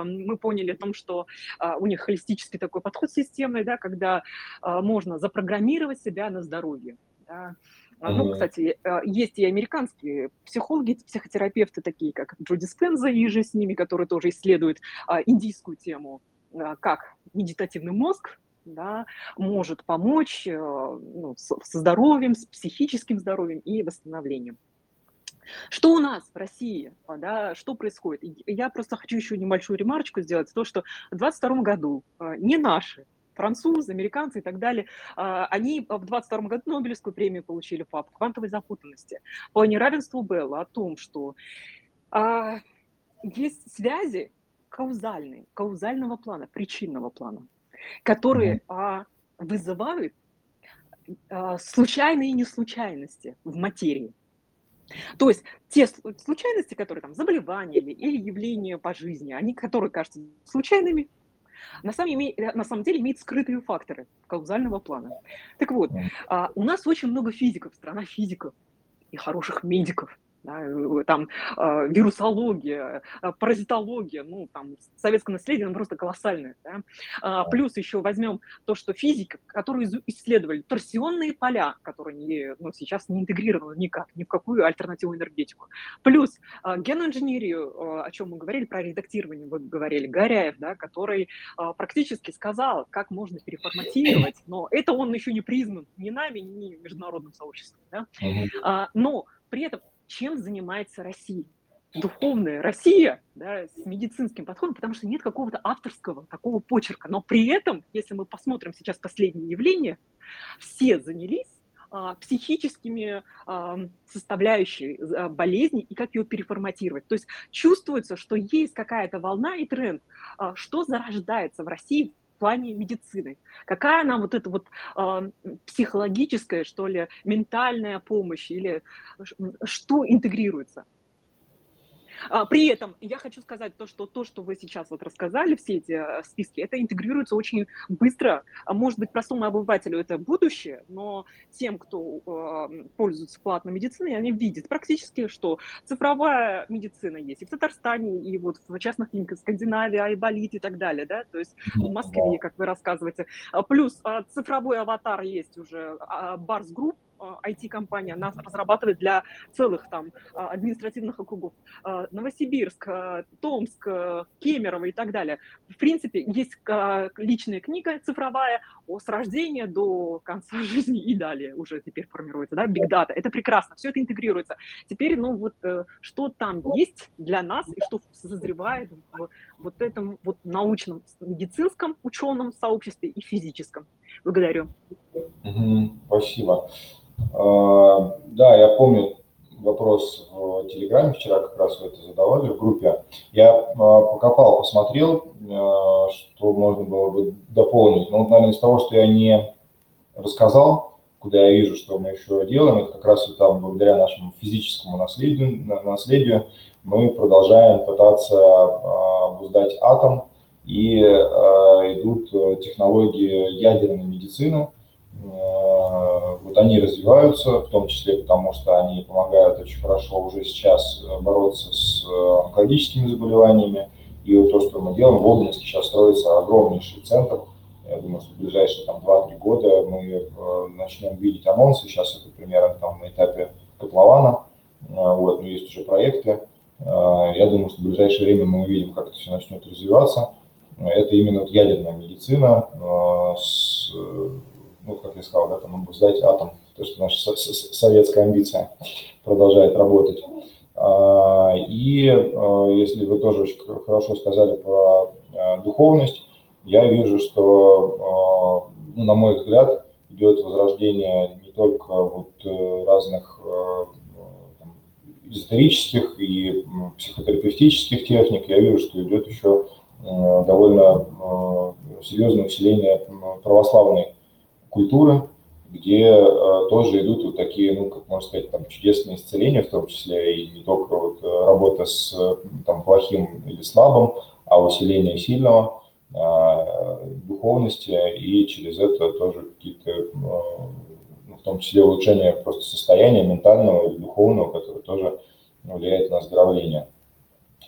мы поняли о том, что э, у них холистический такой подход системный, да, когда э, можно запрограммировать себя на здоровье. Да. Ну, кстати, есть и американские психологи, психотерапевты, такие как Джуди Спенза и же с ними, которые тоже исследуют индийскую тему, как медитативный мозг да, может помочь э, ну, со здоровьем, с психическим здоровьем и восстановлением. Что у нас в России, а, да, что происходит? Я просто хочу еще небольшую ремарочку сделать, то, что в 2022 году а, не наши, французы, американцы и так далее, а, они в 2022 году Нобелевскую премию получили по квантовой запутанности, по неравенству Белла, о том, что есть связи каузальные, каузального плана, причинного плана которые а, вызывают а, случайные неслучайности в материи. То есть те случайности, которые там заболевания или, или явления по жизни, они, которые кажутся случайными, на самом, име, на самом деле имеют скрытые факторы каузального плана. Так вот, а, у нас очень много физиков, страна физиков и хороших медиков да, э, там э, вирусология, э, паразитология, ну, там, советское наследие, оно просто колоссальное, да? а, плюс еще возьмем то, что физика, которые исследовали торсионные поля, которые не, ну, сейчас не интегрированы никак, ни в какую альтернативную энергетику, плюс а, геноинженерию, о чем мы говорили, про редактирование вы говорили, Горяев, да, который а, практически сказал, как можно переформатировать, но это он еще не признан ни нами, ни международным сообществом, да? а, но при этом чем занимается Россия. Духовная Россия да, с медицинским подходом, потому что нет какого-то авторского такого почерка. Но при этом, если мы посмотрим сейчас последние явления, все занялись а, психическими а, составляющими а, болезни и как ее переформатировать. То есть чувствуется, что есть какая-то волна и тренд, а, что зарождается в России плане медицины? Какая нам вот эта вот э, психологическая, что ли, ментальная помощь или что интегрируется? А, при этом я хочу сказать то, что то, что вы сейчас вот рассказали, все эти э, списки, это интегрируется очень быстро. А может быть, простому обывателю это будущее, но тем, кто э, пользуется платной медициной, они видят практически, что цифровая медицина есть и в Татарстане, и вот в частных клиниках Скандинавии, Айболит и так далее, да, то есть в Москве, как вы рассказываете. Плюс цифровой аватар есть уже, Барс Групп, IT-компания, она разрабатывает для целых там а, административных округов. А, Новосибирск, а, Томск, Кемерово и так далее. В принципе, есть личная книга цифровая с рождения до конца жизни и далее уже теперь формируется, да, Big Data. Это прекрасно, все это интегрируется. Теперь, ну вот, э, что там есть для нас и что созревает в вот этом вот научном, медицинском ученом сообществе и физическом. Благодарю. Спасибо. А, да, я помню вопрос в Телеграме вчера как раз вы это задавали в группе. Я а, покопал, посмотрел, а, что можно было бы дополнить. Но, наверное, из того, что я не рассказал, куда я вижу, что мы еще делаем, это как раз и там благодаря нашему физическому наследию, наследию мы продолжаем пытаться обуздать атом, и идут технологии ядерной медицины, вот они развиваются, в том числе потому, что они помогают очень хорошо уже сейчас э, бороться с э, онкологическими заболеваниями. И вот то, что мы делаем, в Обнинске сейчас строится огромнейший центр. Я думаю, что в ближайшие там, 2-3 года мы э, начнем видеть анонсы. Сейчас это примерно там, на этапе котлована. Вот, но есть уже проекты. Я думаю, что в ближайшее время мы увидим, как это все начнет развиваться. Это именно вот ядерная медицина с ну, как я сказал, да, там обуздать атом, то, что наша советская амбиция продолжает работать. А, и а, если вы тоже очень хорошо сказали про а, духовность, я вижу, что, ну, на мой взгляд, идет возрождение не только вот разных там, эзотерических и психотерапевтических техник, я вижу, что идет еще довольно серьезное усиление православной культуры, где э, тоже идут вот такие, ну, как можно сказать, там, чудесные исцеления, в том числе и не только вот э, работа с там, плохим или слабым, а усиление сильного, э, духовности, и через это тоже какие-то, э, ну, в том числе улучшение просто состояния ментального или духовного, которое тоже влияет на оздоровление.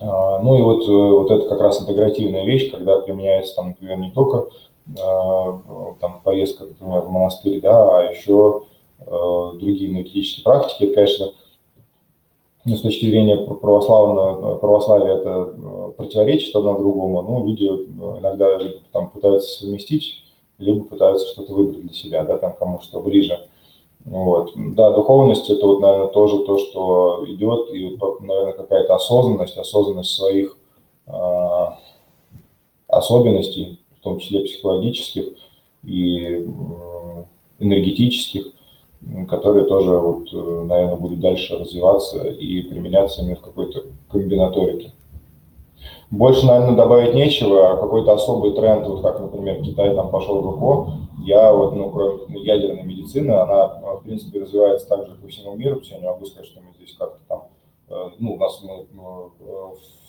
Э, ну и вот, э, вот это как раз интегративная вещь, когда применяется там, например, не только Э, там, поездка, например, в монастырь, да, а еще э, другие энергетические практики. Это, конечно, ну, с точки зрения православного, православия это э, противоречит одно другому, но люди иногда там пытаются совместить, либо пытаются что-то выбрать для себя, да, там кому что ближе. Вот. Да, духовность это вот, наверное, тоже то, что идет, и, наверное, какая-то осознанность, осознанность своих э, особенностей, в том числе психологических и энергетических, которые тоже, вот, э, наверное, будут дальше развиваться и применяться именно в какой-то комбинаторике. Больше, наверное, добавить нечего, а какой-то особый тренд, вот как, например, Китай там пошел в ЭКО, я вот, ну, кроме ядерной медицины, она, в принципе, развивается также по всему миру, я не могу сказать, что мы здесь как-то там, э, ну, у нас мы, в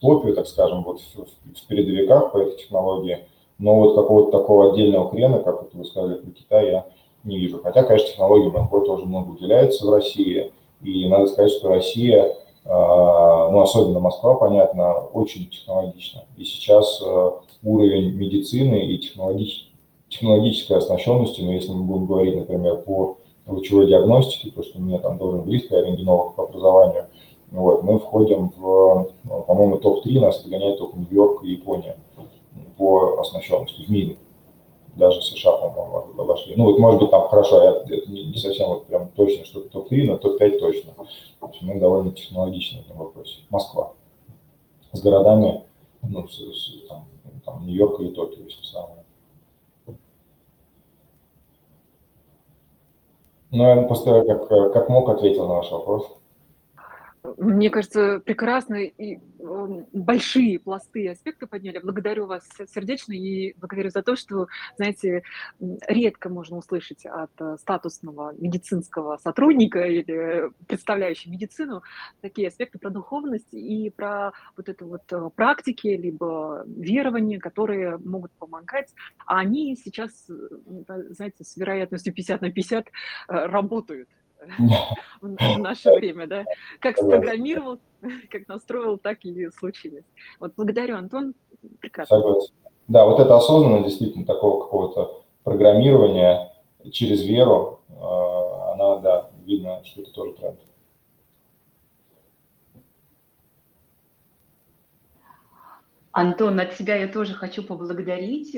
топе, так скажем, вот в, в передовиках по этой технологии, но вот какого-то такого отдельного хрена, как вот вы сказали про Китай, я не вижу. Хотя, конечно, технологии МХО тоже много уделяется в России, и надо сказать, что Россия, а, ну, особенно Москва, понятно, очень технологична. И сейчас а, уровень медицины и технологич... технологической оснащенности, ну, если мы будем говорить, например, по лучевой диагностике, то, что мне там должен близко, я рентгенолог по образованию, вот, мы входим в, по-моему, топ-3, нас догоняет только Нью-Йорк и Япония по оснащенности в мире. Даже США, по-моему, вошли. Ну, вот, может быть, там хорошо, я, это не, не совсем вот прям точно, что топ-3, но топ-5 точно. То есть мы довольно технологичны в этом вопросе. Москва. С городами, ну, с, с, там, там, Нью-Йорк или Токио, если сравнивать. Ну, я просто как, как мог ответил на ваш вопрос. Мне кажется, прекрасно и эм, большие пласты аспекты подняли. Благодарю вас сердечно и благодарю за то, что, знаете, редко можно услышать от э, статусного медицинского сотрудника или представляющего медицину такие аспекты про духовность и про вот это вот э, практики, либо верования, которые могут помогать. А они сейчас, э, знаете, с вероятностью 50 на 50 работают в наше время, да. Как спрограммировал, как настроил, так и случилось. Вот благодарю, Антон. Прекрасно. Согласен. Да, вот это осознанно действительно такого какого-то программирования через веру, а, она, да, видно, что это тоже тренд. Антон, от себя я тоже хочу поблагодарить.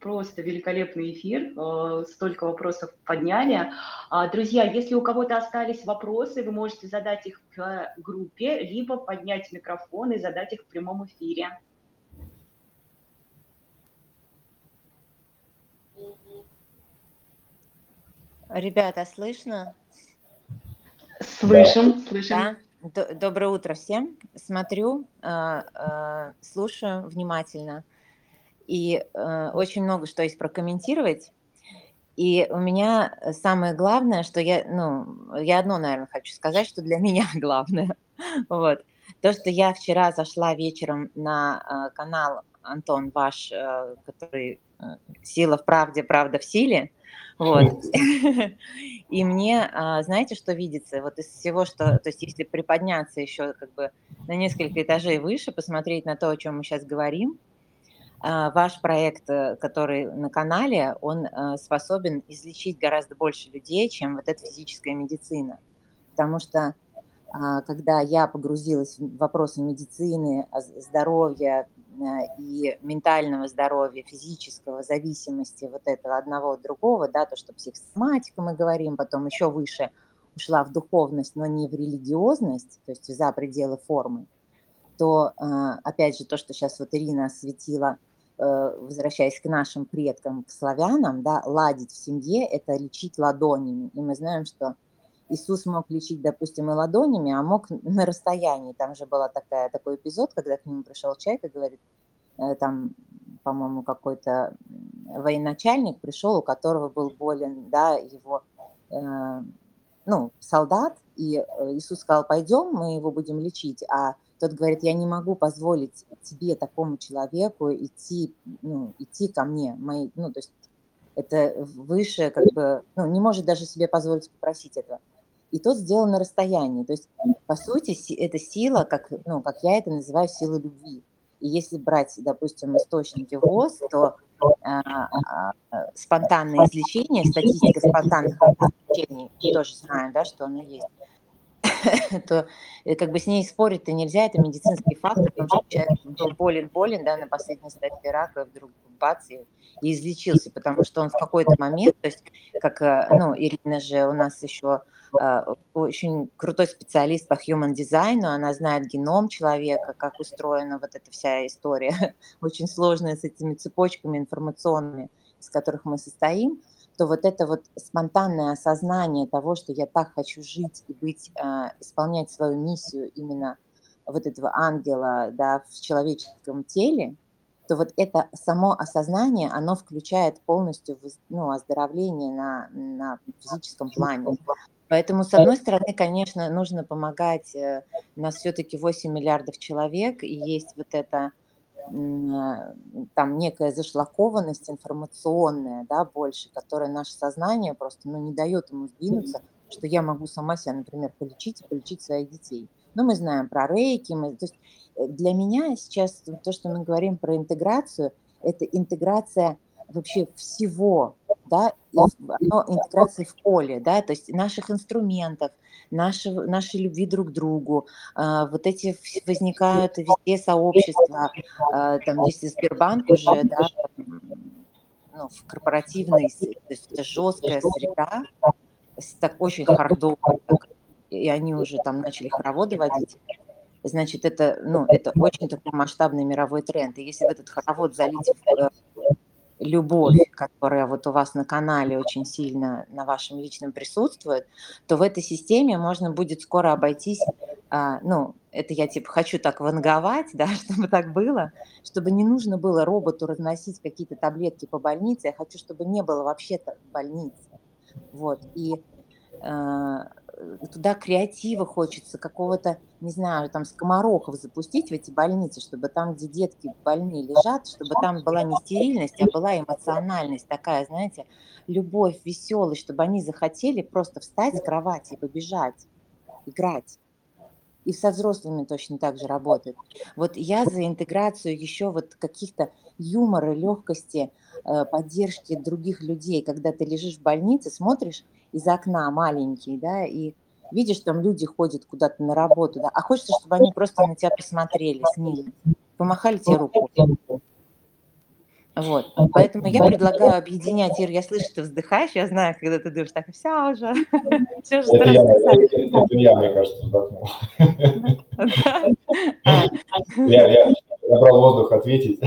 Просто великолепный эфир, э, столько вопросов подняли. А, друзья, если у кого-то остались вопросы, вы можете задать их в группе, либо поднять микрофон и задать их в прямом эфире. Ребята, слышно? Слышим, слышим. Да? Доброе утро всем. Смотрю, э, э, слушаю внимательно и э, очень много что есть прокомментировать. И у меня э, самое главное, что я, ну, я одно, наверное, хочу сказать, что для меня главное. вот. То, что я вчера зашла вечером на э, канал Антон ваш, э, который э, «Сила в правде, правда в силе», вот. И мне, э, знаете, что видится? Вот из всего, что... То есть если приподняться еще как бы на несколько этажей выше, посмотреть на то, о чем мы сейчас говорим, а, ваш проект, э, который на канале, он э, способен излечить гораздо больше людей, чем вот эта физическая медицина. Потому что а, когда я погрузилась в вопросы медицины, здоровья э, и ментального здоровья, физического, зависимости вот этого одного от другого, да, то, что психосоматика мы говорим, потом еще выше ушла в духовность, но не в религиозность, то есть за пределы формы, то, опять же, то, что сейчас вот Ирина осветила – возвращаясь к нашим предкам, к славянам, да, ладить в семье – это лечить ладонями. И мы знаем, что Иисус мог лечить, допустим, и ладонями, а мог на расстоянии. Там же был такой эпизод, когда к нему пришел человек и говорит, там, по-моему, какой-то военачальник пришел, у которого был болен, да, его, э, ну, солдат, и Иисус сказал, пойдем, мы его будем лечить, а тот говорит, я не могу позволить тебе, такому человеку, идти, ну, идти ко мне, мои, ну, то есть это выше, как бы, ну, не может даже себе позволить попросить этого. И тот сделал на расстоянии. То есть, по сути, это сила, как, ну, как я это называю, сила любви. И если брать, допустим, источники ВОЗ, то а, а, спонтанное излечение, статистика спонтанных излечений, тоже знаем, да, что оно есть, то э, как бы с ней спорить-то нельзя, это медицинский факт, потому что человек был болен-болен, да, на последней стадии рака, вдруг бац, и, и излечился, потому что он в какой-то момент, то есть, как, э, ну, Ирина же у нас еще а, очень крутой специалист по human дизайну, она знает геном человека, как устроена вот эта вся история, очень сложная с этими цепочками информационными, из которых мы состоим, то вот это вот спонтанное осознание того, что я так хочу жить и быть, а, исполнять свою миссию именно вот этого ангела да, в человеческом теле, то вот это само осознание, оно включает полностью ну, оздоровление на, на физическом плане. Поэтому, с одной стороны, конечно, нужно помогать. Э, у нас все-таки 8 миллиардов человек, и есть вот это там некая зашлакованность информационная, да, больше, которая наше сознание просто, ну, не дает ему сдвинуться, что я могу сама себя, например, полечить и полечить своих детей. Но мы знаем про рейки, мы, то есть э, для меня сейчас то, что мы говорим про интеграцию, это интеграция вообще всего, да, оно интеграции в поле, да, то есть наших инструментов, наши, нашей любви друг к другу, э, вот эти возникают везде сообщества, э, там, если Сбербанк уже, да, ну, в корпоративной, то есть это жесткая среда, так очень хардовая, и они уже там начали хороводы водить, значит, это, ну, это очень такой масштабный мировой тренд. И если в этот хоровод залить э, любовь, которая вот у вас на канале очень сильно на вашем личном присутствует, то в этой системе можно будет скоро обойтись, а, ну, это я типа хочу так ванговать, да, чтобы так было, чтобы не нужно было роботу разносить какие-то таблетки по больнице, я хочу, чтобы не было вообще-то больницы. Вот, и э, туда креатива хочется, какого-то, не знаю, там скоморохов запустить в эти больницы, чтобы там, где детки больные лежат, чтобы там была не стерильность, а была эмоциональность такая, знаете, любовь, веселость, чтобы они захотели просто встать с кровати и побежать, играть. И со взрослыми точно так же работает. Вот я за интеграцию еще вот каких-то юмора, легкости, э, поддержки других людей, когда ты лежишь в больнице, смотришь, из окна маленький, да, и видишь, там люди ходят куда-то на работу, да, а хочется, чтобы они просто на тебя посмотрели, снизу, помахали тебе руку. Вот. Поэтому я предлагаю объединять, Ир, я слышу, ты вздыхаешь, я знаю, когда ты думаешь, так, все уже, все уже это, я, это я, мне кажется, вздохнул. Я, я, набрал воздух ответить.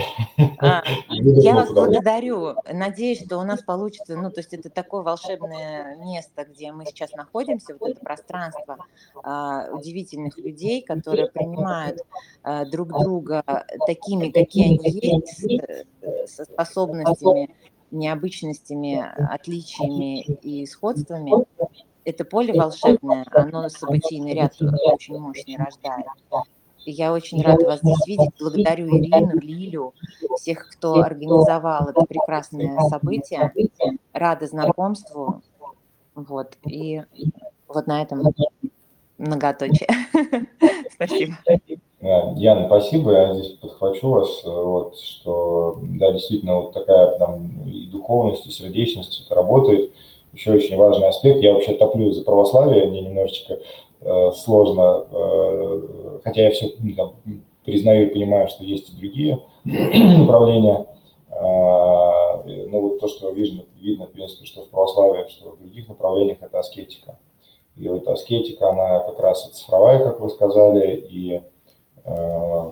А, я вас благодарю. Надеюсь, что у нас получится, ну, то есть это такое волшебное место, где мы сейчас находимся, вот это пространство а, удивительных людей, которые принимают а, друг друга такими, какие они есть, э, со способностями, необычностями, отличиями и сходствами. Это поле волшебное, оно событийный ряд очень мощный рождает. Я очень рада вас здесь видеть. Благодарю Ирину, Лилю, всех, кто организовал это прекрасное событие. Рада знакомству. Вот. И вот на этом многоточие. Спасибо. Яна, спасибо. Я здесь подхвачу вас, вот, что да, действительно вот такая там и духовность, и сердечность это работает. Еще очень важный аспект. Я вообще топлю за православие, мне немножечко Э, сложно, э, хотя я все ну, там, признаю и понимаю, что есть и другие направления. А, но вот то, что видно, видно, в принципе, что в православии, что в других направлениях, это аскетика. И вот аскетика, она как раз и цифровая, как вы сказали, и э,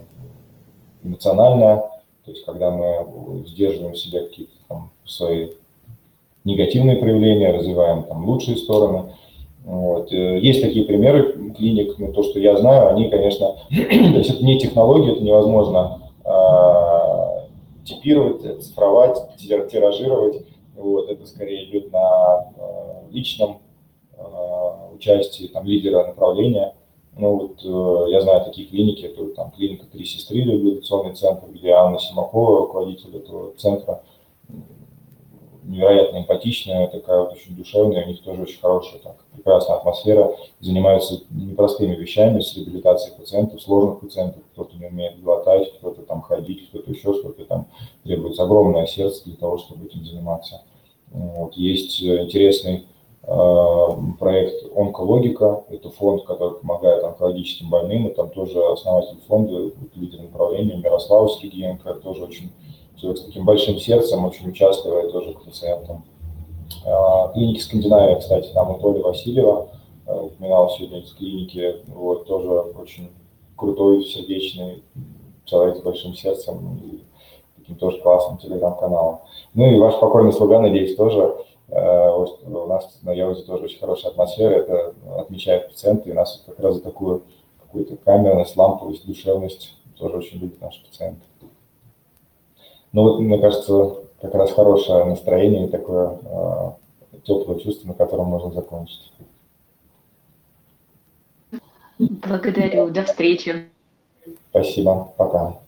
эмоциональная. То есть когда мы сдерживаем в себе какие-то там свои негативные проявления, развиваем там лучшие стороны. Вот. Э, есть такие примеры клиник, ну, то, что я знаю, они, конечно, есть это не технология, это невозможно э, типировать, цифровать, тиражировать. Вот, это скорее идет на э, личном э, участии там, лидера направления. Ну вот э, я знаю такие клиники, это там клиника «Три сестры» реабилитационный центр, где Анна Симакова, руководитель этого центра, невероятно эмпатичная, такая вот очень душевная, у них тоже очень хорошая, так, прекрасная атмосфера, занимаются непростыми вещами с реабилитацией пациентов, сложных пациентов, кто-то не умеет глотать, кто-то там ходить, кто-то еще что-то там, требуется огромное сердце для того, чтобы этим заниматься. Вот. Есть интересный э, проект «Онкологика». Это фонд, который помогает онкологическим больным. И там тоже основатель фонда, лидер направления Мирославский Генко, тоже очень человек с таким большим сердцем, очень участвует тоже к пациентам. А, клиники Скандинавия, кстати, там у Толи Васильева, э, упоминал сегодня из клиники, вот, тоже очень крутой, сердечный человек с большим сердцем и таким тоже классным телеграм-каналом. Ну и ваш покойный слуга, надеюсь, тоже э, у нас на Яузе тоже очень хорошая атмосфера, это отмечают пациенты, и нас как раз за такую какую-то камерность, ламповость, душевность тоже очень любят наши пациенты. Ну вот, мне кажется, как раз хорошее настроение и такое э, теплое чувство, на котором можно закончить. Благодарю. До встречи. Спасибо. Пока.